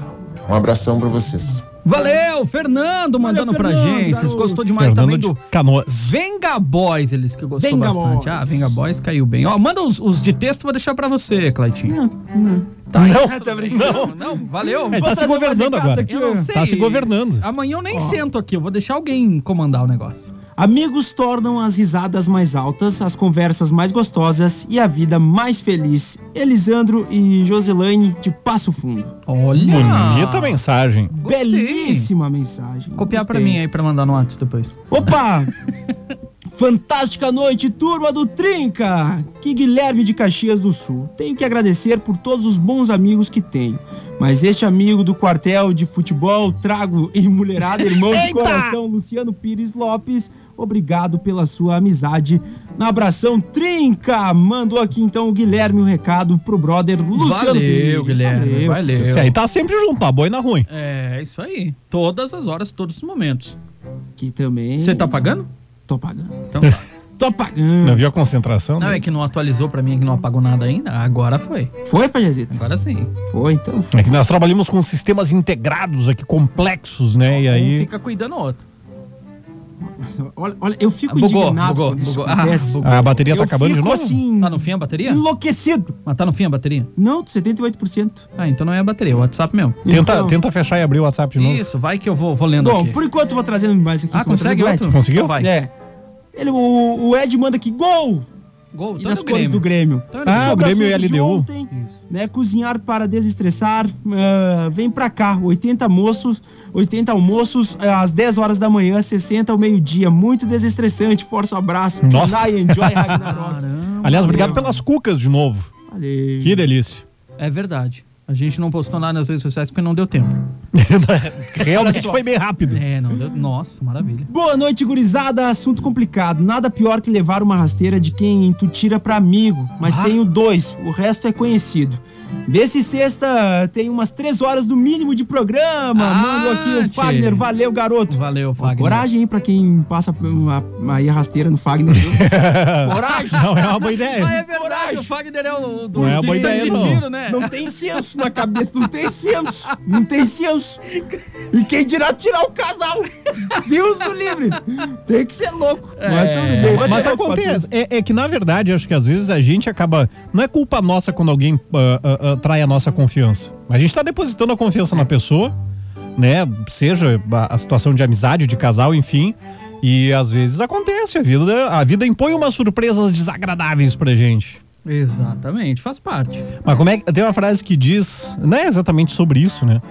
Um abração pra vocês. Valeu, Fernando mandando pra Fernando, gente. Eles garoto. gostou demais Fernando também de do Canoas. Venga Boys, eles que gostou Venga bastante. Boys. Ah, Venga Boys caiu bem. Ó, manda os, os de texto, vou deixar pra você, Claitinho. Não, não. Tá aí. Não, *laughs* Tá brincando. Não, não, valeu. É, tá se governando agora. aqui, Eu não sei. Tá se governando. Amanhã eu nem sento aqui, eu vou deixar alguém comandar o negócio. Amigos tornam as risadas mais altas, as conversas mais gostosas e a vida mais feliz. Elisandro e Joselaine de Passo Fundo. Olha! Bonita mensagem. Gostei. Belíssima mensagem. Copiar pra Gostei. mim aí pra mandar no WhatsApp depois. Opa! *laughs* Fantástica noite, turma do Trinca! Que Guilherme de Caxias do Sul. Tenho que agradecer por todos os bons amigos que tenho. Mas este amigo do quartel de futebol, trago e mulherada, irmão de coração, Luciano Pires Lopes, obrigado pela sua amizade. Na abração Trinca! Mandou aqui então o Guilherme o recado pro brother Luciano valeu, Pires. Guilherme, valeu. Esse aí tá sempre junto, tá boa e na ruim. É, isso aí. Todas as horas, todos os momentos. Que também. Você tá pagando? Tô pagando. Então *laughs* tá. Tô pagando. Não viu a concentração? Não, né? é que não atualizou pra mim, que não apagou nada ainda. Agora foi. Foi, Pajazito? Agora sim. Foi, então foi. É que nós trabalhamos com sistemas integrados aqui, complexos, né? E Um aí. fica cuidando o outro. Olha, olha, eu fico Ah, bugou, indignado bugou, quando isso bugou. Ah. A bateria tá eu acabando de novo? assim, Tá no fim a bateria? enlouquecido. Mas tá no fim a bateria? Não, 78%. Ah, então não é a bateria, é o WhatsApp mesmo. Tenta, Então- tenta fechar e abrir o WhatsApp de novo. Isso, vai que eu vou, vou lendo Bom, aqui. por enquanto eu vou trazendo mais aqui. Ah, consegue outro? Ed. Conseguiu? Então vai. É. Ele, o, o Ed manda aqui, gol! Gol, E do cores do Grêmio. Então é do Ah, o Grêmio e de LDU. Ontem, né, cozinhar para desestressar. ah, vem pra cá, 80 moços, 80 almoços ah, às 10 horas da manhã, 60 ao meio-dia. Muito desestressante. Força abraço. Nossa. Tonight, enjoy *laughs* Ragnarok. Caramba. Aliás, obrigado pelas cucas de novo. Valeu. Que delícia. É verdade. A gente não postou nada nas redes sociais porque não deu tempo. *laughs* Realmente foi bem rápido. É, não deu. Nossa, maravilha. Boa noite, gurizada. Assunto complicado. Nada pior que levar uma rasteira de quem tu tira pra amigo. Mas Ah. tenho dois, o resto é conhecido. Vê se sexta tem umas três horas no mínimo de programa. Ah, Manda aqui o tchê. Fagner. Valeu, garoto. Valeu, Fagner. Coragem aí pra quem passa uma, uma aí a rasteira no Fagner. *laughs* Coragem. Não é uma boa ideia. Ah, é verdade, o Fagner é o do Não é uma boa ideia, de não. tiro, né? Não tem senso na cabeça, não tem senso, não tem senso. E quem dirá tirar o casal? Deus o livre. Tem que ser louco. Mas tudo bem. Mas louco pra acontece, é, é que na verdade, acho que às vezes a gente acaba. Não é culpa nossa quando alguém ah, ah, ah, trai a nossa confiança. A gente tá depositando a confiança na pessoa, né? Seja a, a situação de amizade, de casal, enfim. E às vezes acontece, a vida, a vida impõe umas surpresas desagradáveis pra gente. Exatamente, faz parte. Mas como é que. Tem uma frase que diz. Não é exatamente sobre isso, né?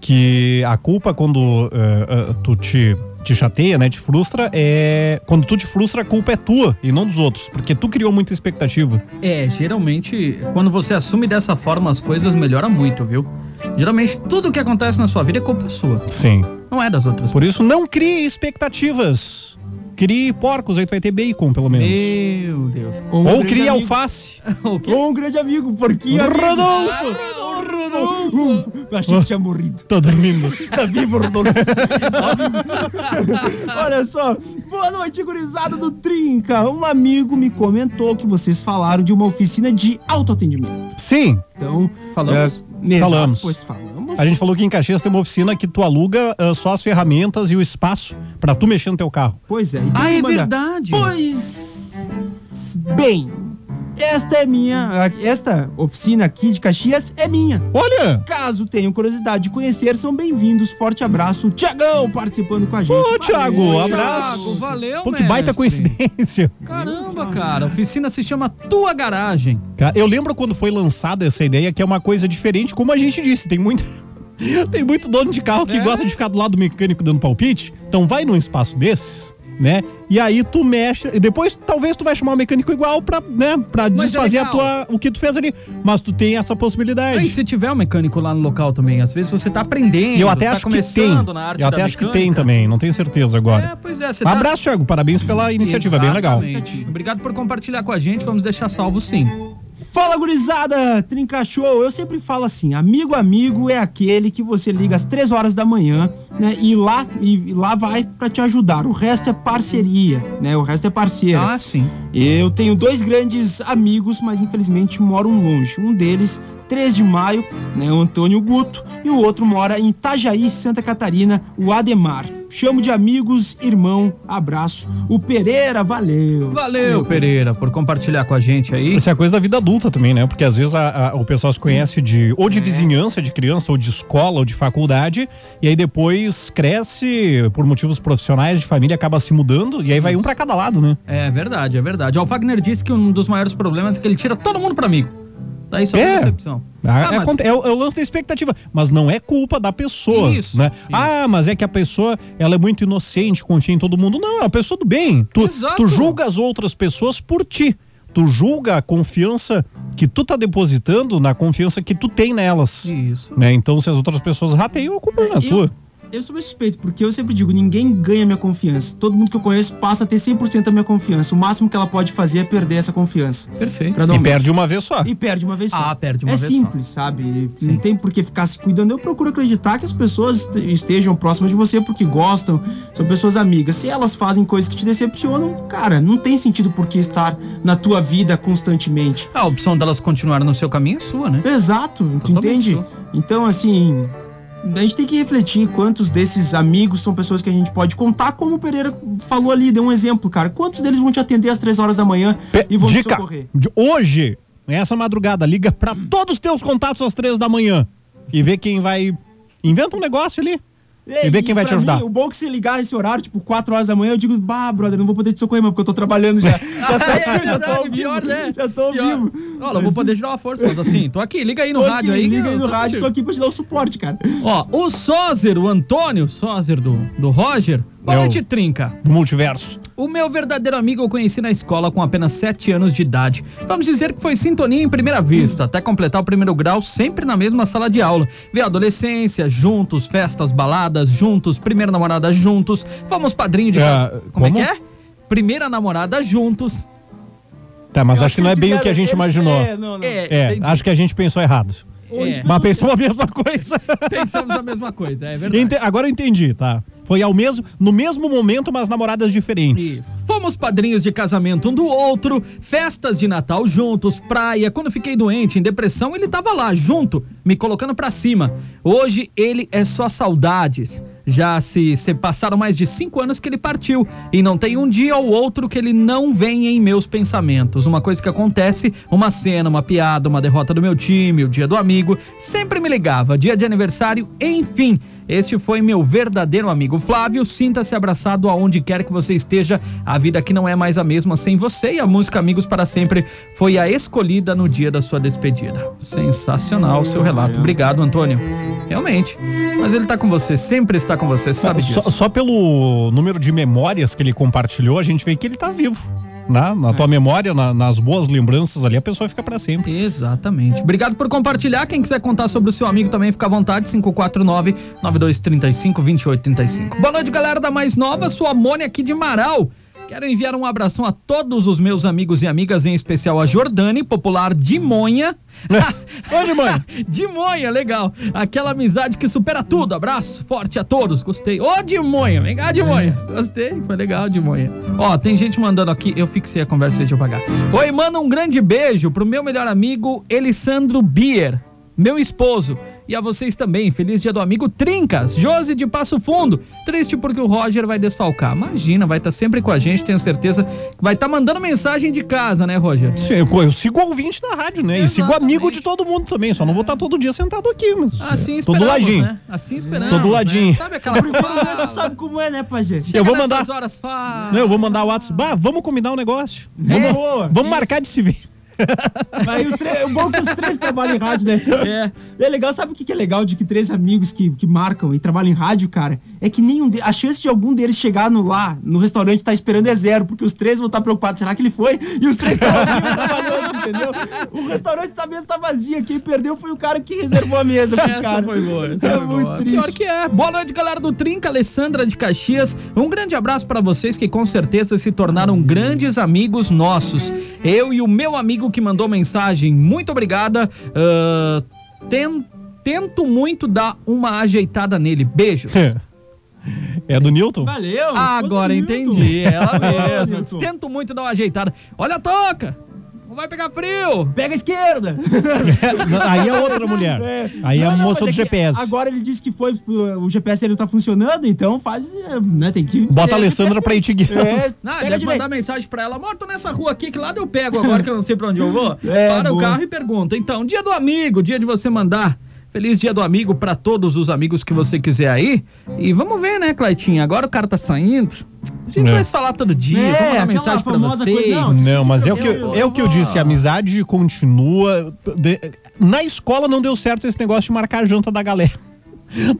Que a culpa quando eh, eh, tu te, te chateia, né? Te frustra, é. Quando tu te frustra, a culpa é tua e não dos outros. Porque tu criou muita expectativa. É, geralmente, quando você assume dessa forma as coisas, melhora muito, viu? Geralmente, tudo que acontece na sua vida é culpa sua. Sim. Não é das outras Por isso, não crie expectativas. Crie porcos, aí tu vai ter bacon, pelo menos. Meu Deus. Um Ou grande crie amigo. alface. *laughs* o quê? Um grande amigo, porquinho. Rodolfo! Ah, Rodolfo! Eu achei que tinha morrido. Tô dormindo. *laughs* Está vivo, Rodolfo. Está vivo. Olha só. Boa noite, gurizada do Trinca. Um amigo me comentou que vocês falaram de uma oficina de autoatendimento. Sim, Então, Falamos? é, exato, Falamos. Pois falamos. a gente falou que em Caxias tem uma oficina que tu aluga ah, só as ferramentas e o espaço pra tu mexer no teu carro. Pois é. e Ah, é mandar. verdade. Pois. Bem, esta é minha. Esta oficina aqui de Caxias é minha. Olha! Caso tenham curiosidade de conhecer, são bem-vindos. Forte abraço. Tiagão participando com a gente. Ô, Thiago, Valeu, abraço. Thiago, valeu, Pô, que baita coincidência. Caramba, cara. A oficina se chama Tua Garagem. Eu lembro quando foi lançada essa ideia que é uma coisa diferente, como a gente disse, tem muito *laughs* tem muito dono de carro que É. gosta de ficar do lado do mecânico dando palpite. Então vai num espaço desses, né? E aí tu mexe, e depois talvez tu vai chamar o mecânico igual pra, né, pra Mas é desfazer a legal. tua o que tu fez ali, mas tu tem essa possibilidade. Aí, se tiver um mecânico lá no local também, às vezes você tá aprendendo, E eu até tá acho que tem. na arte Eu até acho que tem também, não tenho certeza agora. É, pois é, Um tá- abraço, Thiago. Parabéns pela iniciativa, bem legal. Exatamente. Obrigado por compartilhar com a gente, vamos deixar salvo sim. Fala gurizada, Trinca Show. Eu sempre falo assim, amigo amigo é aquele que você liga às 3 horas da manhã, né? E lá e lá vai pra te ajudar. O resto é parceria, né? O resto é parceiro. Ah, sim. Eu tenho dois grandes amigos, mas infelizmente moram longe. Um deles 3 de maio, né, o Antônio Guto, e o outro mora em Itajaí, Santa Catarina, o Ademar. Chamo de amigos, irmão, abraço. O Pereira, valeu. Valeu, Pereira, por compartilhar com a gente aí. Isso é coisa da vida adulta também, né? Porque às vezes a- a- o pessoal se conhece de ou de É. vizinhança de criança, ou de escola, ou de faculdade, e aí depois cresce por motivos profissionais de família, acaba se mudando, e aí vai um pra cada lado, né? É verdade, é verdade. Ó, o Wagner disse que um dos maiores problemas é que ele tira todo mundo pra amigo. Daí só É. decepção. Ah, Ah, é, mas- aconte- é o, é o lance da expectativa, mas não é culpa da pessoa, Isso, né? isso. Ah, mas é que a pessoa, ela é muito inocente, confia em todo mundo. Não, é uma pessoa do bem. Tu, Exato. tu julga as outras pessoas por ti. Tu julga a confiança que tu tá depositando na confiança que tu tem nelas. Isso. Né? Então, se as outras pessoas rateiam, a culpa não é tua. Eu sou meio suspeito, porque eu sempre digo, ninguém ganha minha confiança. Todo mundo que eu conheço passa a ter 100% da minha confiança. O máximo que ela pode fazer é perder essa confiança. Perfeito. Um E perde uma vez só. E perde uma vez só. Ah, perde uma é vez só. simples, sabe? Não tem por que ficar se cuidando. Eu procuro acreditar que as pessoas estejam próximas de você porque gostam, são pessoas amigas. Se elas fazem coisas que te decepcionam, cara, não tem sentido por que estar na tua vida constantemente. A opção delas continuarem no seu caminho é sua, né? Exato, tu Totalmente entende? sua. Então, assim, a gente tem que refletir quantos desses amigos são pessoas que a gente pode contar, como o Pereira falou ali, deu um exemplo, cara. Quantos deles vão te atender às três horas da manhã Pe- e vão te Dica socorrer? de hoje, nessa madrugada, liga pra todos os teus contatos às três da manhã e vê quem vai. Inventa um negócio ali. E vê quem vai te ajudar. mim, o bom é que se ligar esse horário, tipo, 4 horas da manhã, eu digo, bah, brother, não vou poder te socorrer, mas porque eu tô trabalhando já. *laughs* Já tô, É já tô ao vivo, pior, né? Já tô Pior. vivo. Olha, eu vou poder te dar uma força, mas assim, tô aqui, liga aí no Tô rádio aqui, aí. Liga aí no tô rádio, tô contigo. aqui pra te dar o suporte, cara. Ó, o Sózer, o Antônio Sózer do, do Roger. Boa É noite, Trinca. Do multiverso. O meu verdadeiro amigo eu conheci na escola com apenas 7 anos de idade. Vamos dizer que foi sintonia em primeira vista, até completar o primeiro grau sempre na mesma sala de aula. Ver a adolescência, juntos, festas, baladas, juntos, primeira namorada juntos, fomos padrinho de casa. Como, como? é que é? Primeira namorada juntos. Tá, mas Eu acho que não é bem o que a gente eles- imaginou. É, não, não. É, É, acho que a gente pensou errado. É, Mas pensamos a mesma coisa. *laughs* pensamos a mesma coisa, é verdade. Ente- Agora eu entendi, tá? Foi ao mesmo, no mesmo momento, mas namoradas diferentes. Isso. Fomos padrinhos de casamento um do outro, festas de Natal juntos, praia. Quando fiquei doente, em depressão, ele tava lá, junto, me colocando pra cima. Hoje ele é só saudades. Já se, se passaram mais de cinco anos que ele partiu. E não tem um dia ou outro que ele não vem em meus pensamentos. Uma coisa que acontece, uma cena, uma piada, uma derrota do meu time, o dia do amigo. Sempre me ligava, dia de aniversário, enfim. Este foi meu verdadeiro amigo Flávio. Sinta-se abraçado aonde quer que você esteja. A vida aqui não é mais a mesma sem você e a música Amigos para Sempre foi a escolhida no dia da sua despedida. Sensacional o seu relato. Obrigado, Antônio. Realmente. Mas ele tá com você, sempre está com você, sabe só, disso. só pelo número de memórias que ele compartilhou, a gente vê que ele tá vivo. Né? Na É. tua memória, na- nas boas lembranças ali, a pessoa fica pra sempre. Exatamente. Obrigado por compartilhar. Quem quiser contar sobre o seu amigo também, fica à vontade. 549-9235-2835. Boa noite, galera da Mais Nova. Sou a Mônia aqui de Marau. Quero enviar um abração a todos os meus amigos e amigas, em especial a Jordane, popular de Monha. Ô, de mãe. de Monha, legal. Aquela amizade que supera tudo. Abraço forte a todos. Gostei. Ô, de Monha. Vem cá, de Monha. Gostei. Foi legal, de Monha. Ó, tem gente mandando aqui. Eu fixei a conversa, deixa eu pagar. Oi, manda um grande beijo pro meu melhor amigo, Elisandro Bier. Meu esposo. E a vocês também, feliz dia do amigo Trincas, Josi de Passo Fundo. Triste porque o Roger vai desfalcar. Imagina, vai estar sempre com a gente, tenho certeza que vai estar mandando mensagem de casa, né, Roger? Sim, eu, eu sigo ouvinte da rádio, né? E sigo amigo de todo mundo também. Só não vou estar todo dia sentado aqui, mas. Assim do esperamos, ladinho. né? Assim esperamos. Tô do ladinho. né? Sabe aquela Você sabe como é, né, Pajé? Eu vou mandar. horas, fala. Não, eu vou mandar o WhatsApp. Bah, vamos combinar um negócio. É, Vamos, boa, vamos marcar de se ver. *laughs* Aí os três, o bom é que os três trabalham em rádio, né? É. É legal, sabe o que é legal de que três amigos que, que marcam e trabalham em rádio, cara? É que nenhum de, a chance de algum deles chegar no, lá, no restaurante, tá esperando é zero, porque os três vão estar preocupados. Será que ele foi? E os três estão trabalhando, entendeu? O restaurante da mesa tá vazia. Quem perdeu foi o cara que reservou a mesa pros Essa caras. foi boa, essa É foi muito boa. triste. Pior que é. Boa noite, galera do Trinca, Alessandra de Caxias. Um grande abraço pra vocês que com certeza se tornaram grandes amigos nossos. Eu e o meu amigo que mandou mensagem, muito obrigada. Ah, ten- tento muito dar uma ajeitada nele. Beijos. É do Newton? Valeu! Agora entendi, *laughs* Newton. ela Valeu, mesma. Tento muito dar uma ajeitada. Olha a toca! Não vai pegar frio! Pega a esquerda! *laughs* Aí é outra mulher. Aí é a Não, não, moça mas do é GPS. Agora ele disse que foi. O GPS dele não tá funcionando, então faz. é, Né, tem que. Bota a Alessandra pra ir te guiar. É, Não, deve direito. mandar mensagem pra ela. Amor, tô nessa rua aqui, que lado eu pego agora que eu não sei pra onde eu vou? *laughs* É, Para o boa. carro e pergunta. Então, dia do amigo, dia de você mandar. Feliz dia do amigo pra todos os amigos que você quiser aí. E vamos ver, né, Claitinho? Agora o cara tá saindo. A gente É. vai se falar todo dia, É, vamos mandar mensagem pra vocês. coisa, não, Não, mas é o que eu, Eu- é o que eu disse, a amizade continua. De- na escola não deu certo esse negócio de marcar a janta da galera.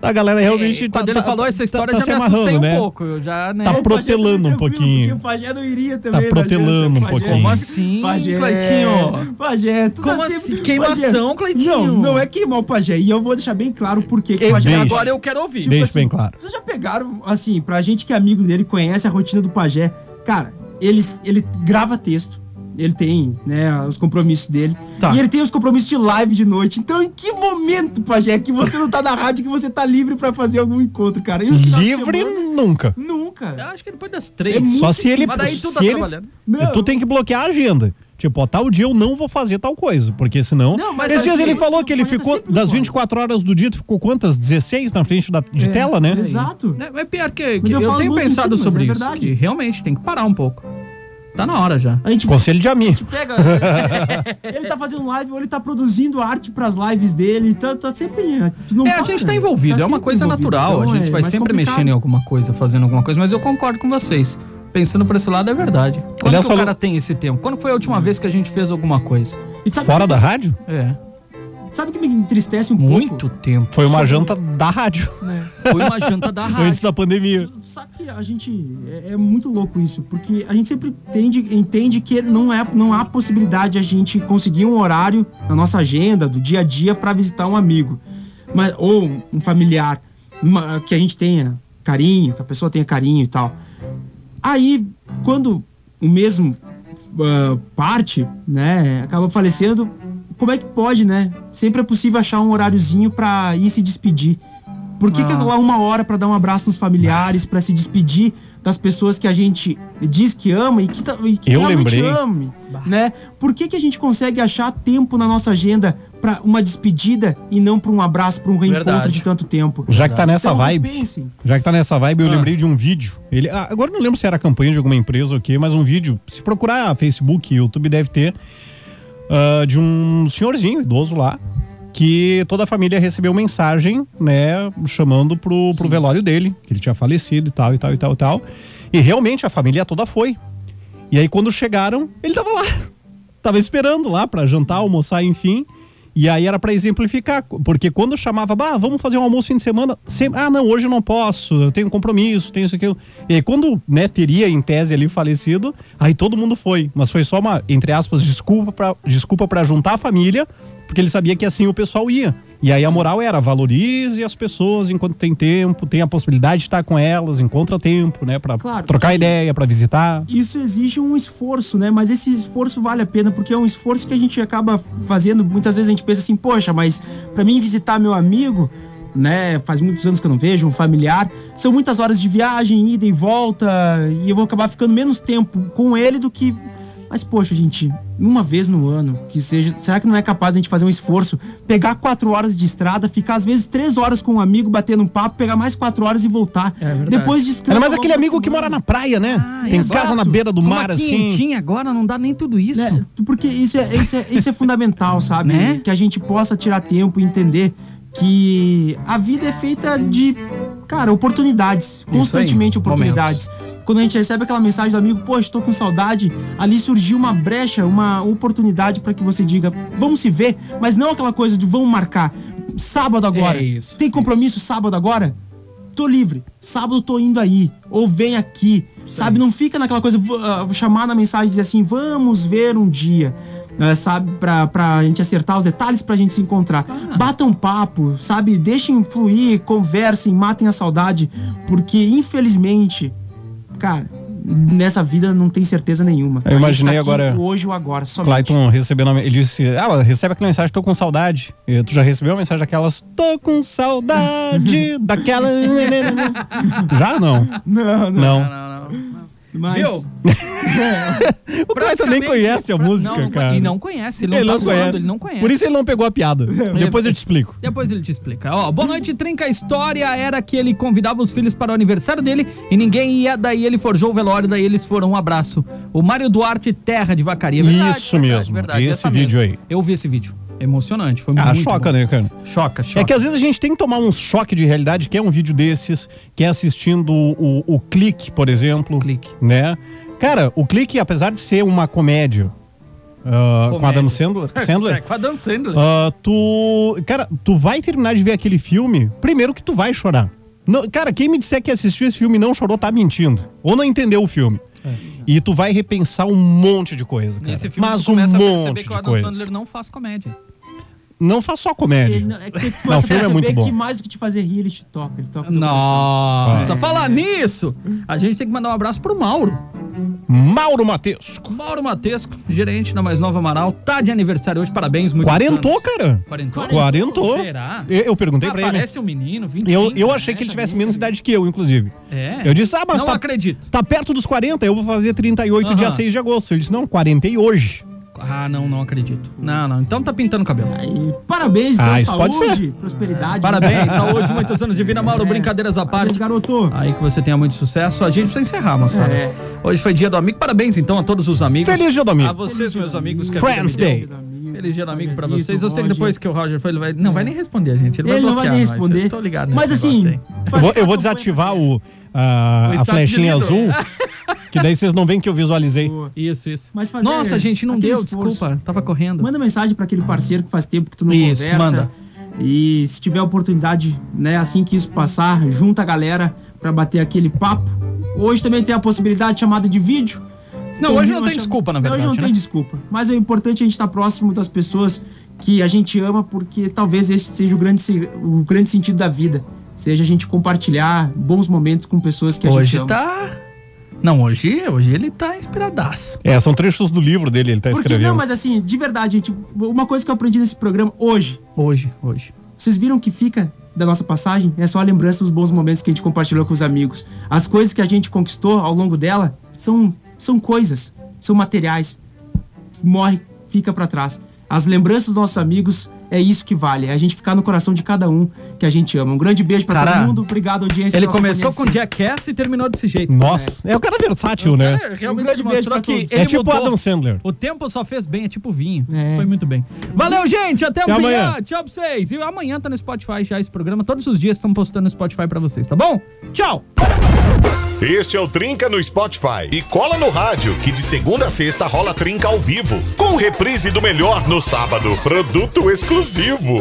Da galera realmente É, tá- Quando ele tá- falou essa tá- história, tá já me assustei amarrando, um né? pouco. Eu já, né? Tá Pajé protelando um pouquinho. Porque o Pajé não iria também. Tá protelando um pouquinho. Como assim, Pajé. Cleitinho? Pajé, tu Como tá assim? Queimação. Cleitinho? Não, não é queimar o Pajé. E eu vou deixar bem claro por que que o Pajé... Deixa. agora eu quero ouvir. Deixa assim, bem claro. Vocês já pegaram, assim, pra gente que é amigo dele, conhece a rotina do Pajé. Cara, ele, ele grava texto. Ele tem, né, os compromissos dele. Tá. E ele tem os compromissos de live de noite. Então, em que momento, Pajé, que você não tá na rádio, que você tá livre pra fazer algum encontro, cara? Livre semana, nunca. Nunca. Eu acho que depois das três. É Só se ele. Mas daí tu tá ele- trabalhando. Não. Tu tem que bloquear a agenda. Tipo, ó, tal dia eu não vou fazer tal coisa. Porque senão. Não, mas Esses dias ele falou que ele ficou. Das concordo. 24 horas do dia, tu ficou quantas? 16 na frente da, de É, tela, né? Exato. Né, Mas pior que, que eu eu, tenho pensado sobre é isso. verdade. Que realmente tem que parar um pouco. Tá na hora já. A gente Conselho de amigo. pega. ele tá fazendo live ou ele tá produzindo arte pras lives dele. Tá, tá sempre. Não É, a gente tá envolvido, é uma coisa envolvido, natural. então a gente é vai sempre complicado. mexendo em alguma coisa, fazendo alguma coisa, mas eu concordo com vocês. Pensando por esse lado, é verdade. Quando Aliás, o falou- cara tem esse tempo? Quando foi a última vez que a gente fez alguma coisa? E Fora que- da rádio? É. Sabe o que me entristece um Muito pouco? tempo. Foi uma janta da rádio. Foi uma janta da rádio. Antes da pandemia. Sabe que a gente. É, é muito louco isso, porque a gente sempre entende, entende que não, é, não há possibilidade de a gente conseguir um horário na nossa agenda, do dia a dia, pra visitar um amigo. Mas, ou um- familiar uma- que a gente tenha carinho, que a pessoa tenha carinho e tal. Aí, quando o mesmo ah, parte, né, acaba falecendo, como é que pode, né? Sempre é possível achar um horáriozinho pra ir se despedir. Por que, que Ah. lá uma hora pra dar um abraço nos familiares, pra se despedir das pessoas que a gente diz que ama e que, e que Eu realmente lembrei. ame, né? Por que, que a gente consegue achar tempo na nossa agenda pra uma despedida e não pra um abraço, pra um reencontro Verdade. de tanto tempo? Já que tá nessa Então, vibe. repensem. Já que tá nessa vibe, eu Ah. lembrei de um vídeo. Ele, ah, agora eu não lembro se era campanha de alguma empresa ou o quê, mas um vídeo. Se procurar Facebook, YouTube deve ter. Ah, de um senhorzinho idoso lá. Que toda a família recebeu mensagem, né? Chamando pro, pro velório dele, que ele tinha falecido e tal, e tal, e tal, e tal. E realmente a família toda foi. E aí quando chegaram, ele tava lá. *laughs* Tava esperando lá pra jantar, almoçar, enfim. E aí era pra exemplificar, porque quando chamava, bah, vamos fazer um almoço fim de semana, sempre, ah, não, hoje eu não posso, eu tenho um compromisso, tenho isso aquilo. E aí quando, né, teria em tese ali falecido, aí todo mundo foi, mas foi só uma, entre aspas, desculpa pra, desculpa para juntar a família, porque ele sabia que assim o pessoal ia. E aí a moral era, valorize as pessoas enquanto tem tempo, tem a possibilidade de estar com elas, encontra tempo, né, pra Claro. trocar ideia, pra visitar. isso exige um esforço, né? Mas esse esforço vale a pena, porque é um esforço que a gente acaba fazendo. Muitas vezes a gente pensa assim, poxa, mas pra mim visitar meu amigo, né? Faz muitos anos que eu não vejo, um familiar. São muitas horas de viagem, ida e volta, e eu vou acabar ficando menos tempo com ele do que. Mas, poxa, gente, uma vez no ano, que seja. Será que não é capaz de a gente fazer um esforço? Pegar quatro horas de estrada, ficar às vezes três horas com um amigo batendo um papo, pegar mais quatro horas e voltar. É verdade. Depois descansa. Ainda mais aquele amigo que mora na praia, né? Tem exato. casa na beira do mar, assim. agora não dá nem tudo isso. Né? Porque isso é, isso é, isso é fundamental, sabe? *laughs* Né? Que a gente possa tirar tempo e entender que a vida é feita de, cara, oportunidades. aí, Constantemente oportunidades. Quando a gente recebe aquela mensagem do amigo, poxa, tô com saudade, ali surgiu uma brecha, uma oportunidade pra que você diga, vamos se ver, mas não aquela coisa de vamos marcar. Sábado agora. É isso, Tem compromisso sábado agora? Tô livre. Sábado tô indo aí. Ou vem aqui. sabe? Não fica naquela coisa, ah, chamar na mensagem e dizer assim, vamos ver um dia. Eh, sabe? Pra, pra gente acertar os detalhes pra gente se encontrar. Batam um papo, sabe? Deixem fluir, conversem, matem a saudade. Porque, infelizmente, cara, nessa vida não tem certeza nenhuma. Eu imaginei tá agora- Hoje ou agora, somente. Clayton recebendo. a- Ele disse: Ah, recebe aquela mensagem, tô com saudade. E tu já recebeu a mensagem daquelas, tô com saudade *laughs* daquela. *laughs* já não. Não, Não. Mas... Viu? *laughs* O Clayton nem conhece a música, Não, não- cara. E não conhece, ele não tá zoando, ele não conhece. Por isso ele não pegou a piada. *laughs* Depois eu te explico. Depois ele te explica. Ó, boa noite, Trinca. A história era que ele convidava os filhos para o aniversário dele e ninguém ia, daí ele forjou o velório, daí eles foram um abraço. O Mário Duarte, Terra de Vacaria. Verdade, Isso verdade, mesmo, verdade, esse vídeo mesmo. aí. Eu vi esse vídeo. Emocionante, foi Ah, muito choca, bom. né, cara? Choca, choca. É que às vezes a gente tem que tomar um choque de realidade, que é um vídeo desses, que é assistindo o, o Clique, por exemplo. Clique. Né? Cara, o Clique, apesar de ser uma comédia, ah, com. Adam Sandler, *laughs* Sandler É, com a Dan Sandler. ah, tu. Cara, tu vai terminar de ver aquele filme, primeiro que tu vai chorar. Não, cara, quem me disser que assistiu esse filme e não chorou, tá mentindo. Ou não entendeu o filme. E tu vai repensar um monte de coisa, cara. Mas um começa a perceber monte que o de Adam coisa. Sandler não faz comédia. Não faz só comédia. Ele não- é que *laughs* tu Não, começa o filme é muito bom. que mais do que te fazer rir, ele te toca. Ele toca Nossa, coração. falar nisso, a gente tem que mandar um abraço pro Mauro. Mauro Matesco. Mauro Matesco, gerente da Mais Nova Amaral, tá de aniversário hoje, parabéns, muito Quarentou, cara. Quarentou? Quarentou. Será? Eu, eu perguntei ah, pra ele. Parece um menino, 25. Eu, eu achei que ele tivesse menos idade que eu, inclusive. É. Eu disse, ah, mas Não tá, acredito. tá perto dos 40, eu vou fazer 38 Aham. dia 6 de agosto. Ele disse, não, 40 e hoje. Ah, não, não acredito. Não, não. Então tá pintando o cabelo. Parabéns, então, Ah, isso pode saúde, prosperidade. Parabéns, saúde, muitos anos de vida, Mauro. Brincadeiras à parte. garoto. Aí que você tenha muito sucesso. A gente precisa encerrar, moçada. É. Hoje foi dia do amigo. Parabéns, então, a todos os amigos. Feliz dia do amigo. A vocês, meus amigos. Que a Friends Day. Feliz dia do amigo pra vocês. Eu sei que depois que o Roger foi, ele vai. Não, vai nem responder, gente. Ele, Ele vai não vai nem responder. Eu tô ligado Mas assim, negócio aí. Eu vou, eu vou desativar o, a, O a flechinha azul, *laughs* que daí vocês não veem que eu visualizei. Isso, isso. Mas fazer Nossa, gente, não deu, esforço. desculpa. Tava correndo. Manda mensagem pra aquele parceiro que faz tempo que tu não Isso, conversa. manda. E se tiver oportunidade, né, assim que isso passar, junta a galera pra bater aquele papo. Hoje também tem a possibilidade de chamada de vídeo. Não, hoje não tem chama- desculpa, na Hoje verdade, não né? tem desculpa. Mas é importante a gente estar próximo das pessoas que a gente ama, porque talvez esse seja o grande, o grande sentido da vida. Seja a gente compartilhar bons momentos com pessoas que a Hoje gente ama. tá. Não, hoje, hoje ele tá inspiradaço. É, são trechos do livro dele, ele tá Porque escrevendo. não, mas assim, de verdade, gente, uma coisa que eu aprendi nesse programa hoje. Hoje, hoje. Vocês viram que fica da nossa passagem? É só a lembrança dos bons momentos que a gente compartilhou com os amigos. As coisas que a gente conquistou ao longo dela são, são coisas, são materiais. Morre, fica pra trás. As lembranças dos nossos amigos é isso que vale. É a gente ficar no coração de cada um que a gente ama. Um grande beijo pra Cara, todo mundo. Obrigado, audiência. Ele começou com Jackass e terminou desse jeito. Nossa, é o cara versátil, né? É, realmente Um grande beijo pra que todos. ele É tipo mudou. Adam Sandler. O tempo só fez bem, é tipo vinho. É. Foi muito bem. Valeu, gente. Até, Até amanhã. amanhã. Tchau pra vocês. E amanhã tá no Spotify já esse programa. Todos os dias estão postando no Spotify pra vocês, tá bom? Tchau. Este é o Trinca no Spotify. E cola no rádio, que de segunda a sexta rola Trinca ao vivo. Com reprise do melhor no sábado. Produto exclusivo.